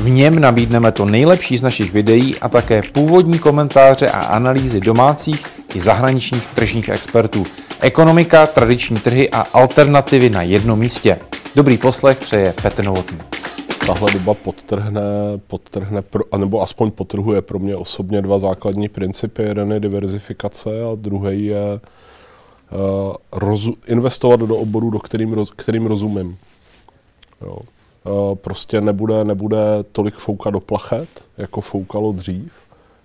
V něm nabídneme to nejlepší z našich videí a také původní komentáře a analýzy domácích i zahraničních tržních expertů. Ekonomika, tradiční trhy a alternativy na jednom místě. Dobrý poslech přeje Petr Novotný. Tahle doba podtrhne, podtrhne pro, anebo aspoň potrhuje pro mě osobně dva základní principy. Jeden je diverzifikace a druhý je uh, rozu, investovat do oboru, do kterým, roz, kterým rozumím. Jo. Uh, prostě nebude, nebude tolik foukat do plachet, jako foukalo dřív,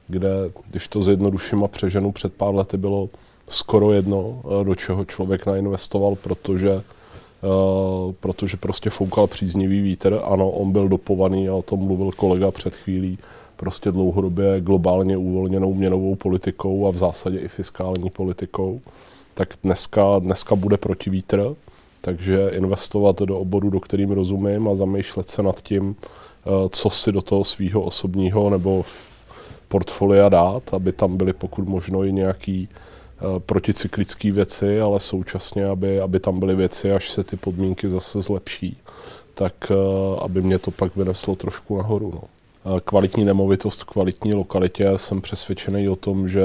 kde, když to zjednoduším a přeženu, před pár lety bylo skoro jedno, uh, do čeho člověk nainvestoval, protože Uh, protože prostě foukal příznivý vítr. Ano, on byl dopovaný a o tom mluvil kolega před chvílí, prostě dlouhodobě globálně uvolněnou měnovou politikou a v zásadě i fiskální politikou. Tak dneska, dneska bude proti vítr, takže investovat do oboru, do kterým rozumím a zamýšlet se nad tím, uh, co si do toho svého osobního nebo portfolia dát, aby tam byly pokud možno i nějaký Eh, proticyklické věci, ale současně, aby, aby tam byly věci, až se ty podmínky zase zlepší, tak eh, aby mě to pak vyneslo trošku nahoru. No. Eh, kvalitní nemovitost v kvalitní lokalitě jsem přesvědčený o tom, že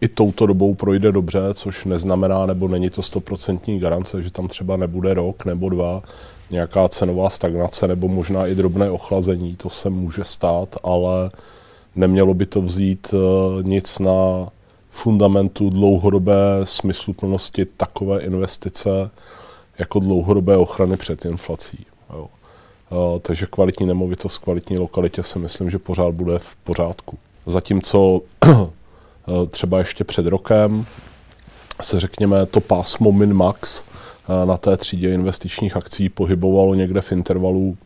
i touto dobou projde dobře, což neznamená, nebo není to stoprocentní garance, že tam třeba nebude rok nebo dva, nějaká cenová stagnace nebo možná i drobné ochlazení, to se může stát, ale nemělo by to vzít nic na fundamentu dlouhodobé smysluplnosti takové investice jako dlouhodobé ochrany před inflací. Jo. Takže kvalitní nemovitost, kvalitní lokalitě si myslím, že pořád bude v pořádku. Zatímco třeba ještě před rokem se řekněme to pásmo min-max na té třídě investičních akcí pohybovalo někde v intervalu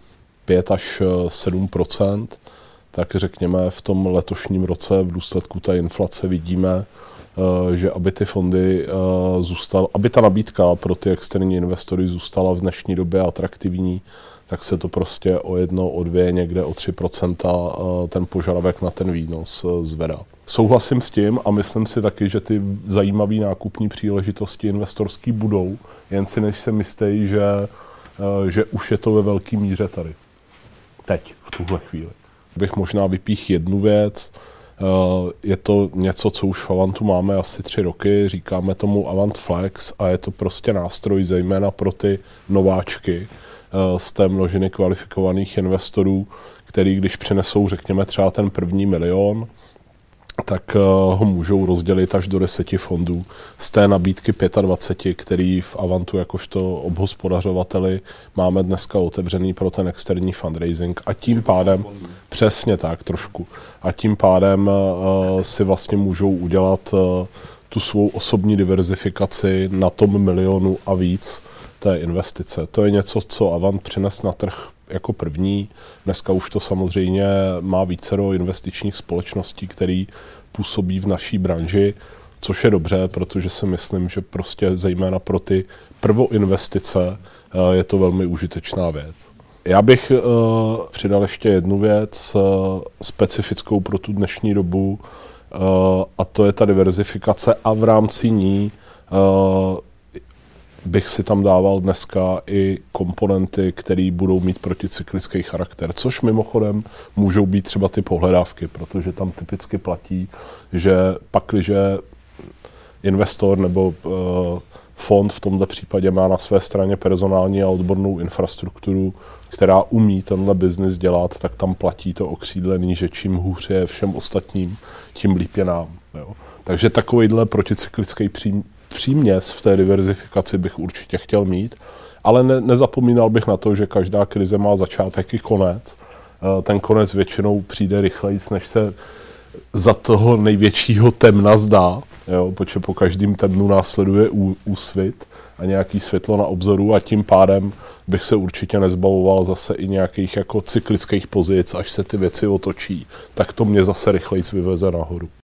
5 až 7% tak řekněme v tom letošním roce v důsledku té inflace vidíme, eh, že aby ty fondy eh, zůstaly, aby ta nabídka pro ty externí investory zůstala v dnešní době atraktivní, tak se to prostě o jedno, o dvě, někde o 3% eh, ten požadavek na ten výnos zvedá. Souhlasím s tím a myslím si taky, že ty zajímavé nákupní příležitosti investorský budou, jen si než se myslí, že, že už je to ve velké míře tady. Teď, v tuhle chvíli bych možná vypích jednu věc. Eh, je to něco, co už v Avantu máme asi tři roky, říkáme tomu Avant Flex a je to prostě nástroj zejména pro ty nováčky eh, z té množiny kvalifikovaných investorů, který když přinesou, řekněme, třeba ten první milion, tak eh, ho můžou rozdělit až do deseti fondů. Z té nabídky 25, který v Avantu jakožto obhospodařovateli máme dneska otevřený pro ten externí fundraising a tím pádem, přesně tak trošku, a tím pádem uh, si vlastně můžou udělat uh, tu svou osobní diverzifikaci na tom milionu a víc té investice. To je něco, co Avant přines na trh jako první. Dneska už to samozřejmě má vícero investičních společností, které působí v naší branži, což je dobře, protože si myslím, že prostě zejména pro ty prvoinvestice eh, je to velmi užitečná věc. Já bych uh, přidal ještě jednu věc uh, specifickou pro tu dnešní dobu, uh, a to je ta diverzifikace a v rámci ní bych si tam dával dneska i komponenty, které budou mít proticyklický charakter, což mimochodem můžou být třeba ty pohledávky, protože tam typicky platí, že pakliže investor nebo uh, fond v tomto případě má na své straně personální a odbornou infrastrukturu, která umí tenhle biznis dělat, tak tam platí to okřídlený, že čím hůř je všem ostatním, tím líp je nám. Jo. Takže takovýhle proticyklický příměs v té diverzifikaci bych určitě chtěl mít, ale ne, nezapomínal bych na to, že každá krize má začátek i konec. Eh, ten konec většinou přijde rychleji, než se za toho největšího temna zdá, jo, protože po každém temnu následuje ú, úsvit a nějaký světlo na obzoru a tím pádem bych se určitě nezbavoval zase i nějakých jako cyklických pozic, až se ty věci otočí, tak to mě zase rychleji vyveze nahoru.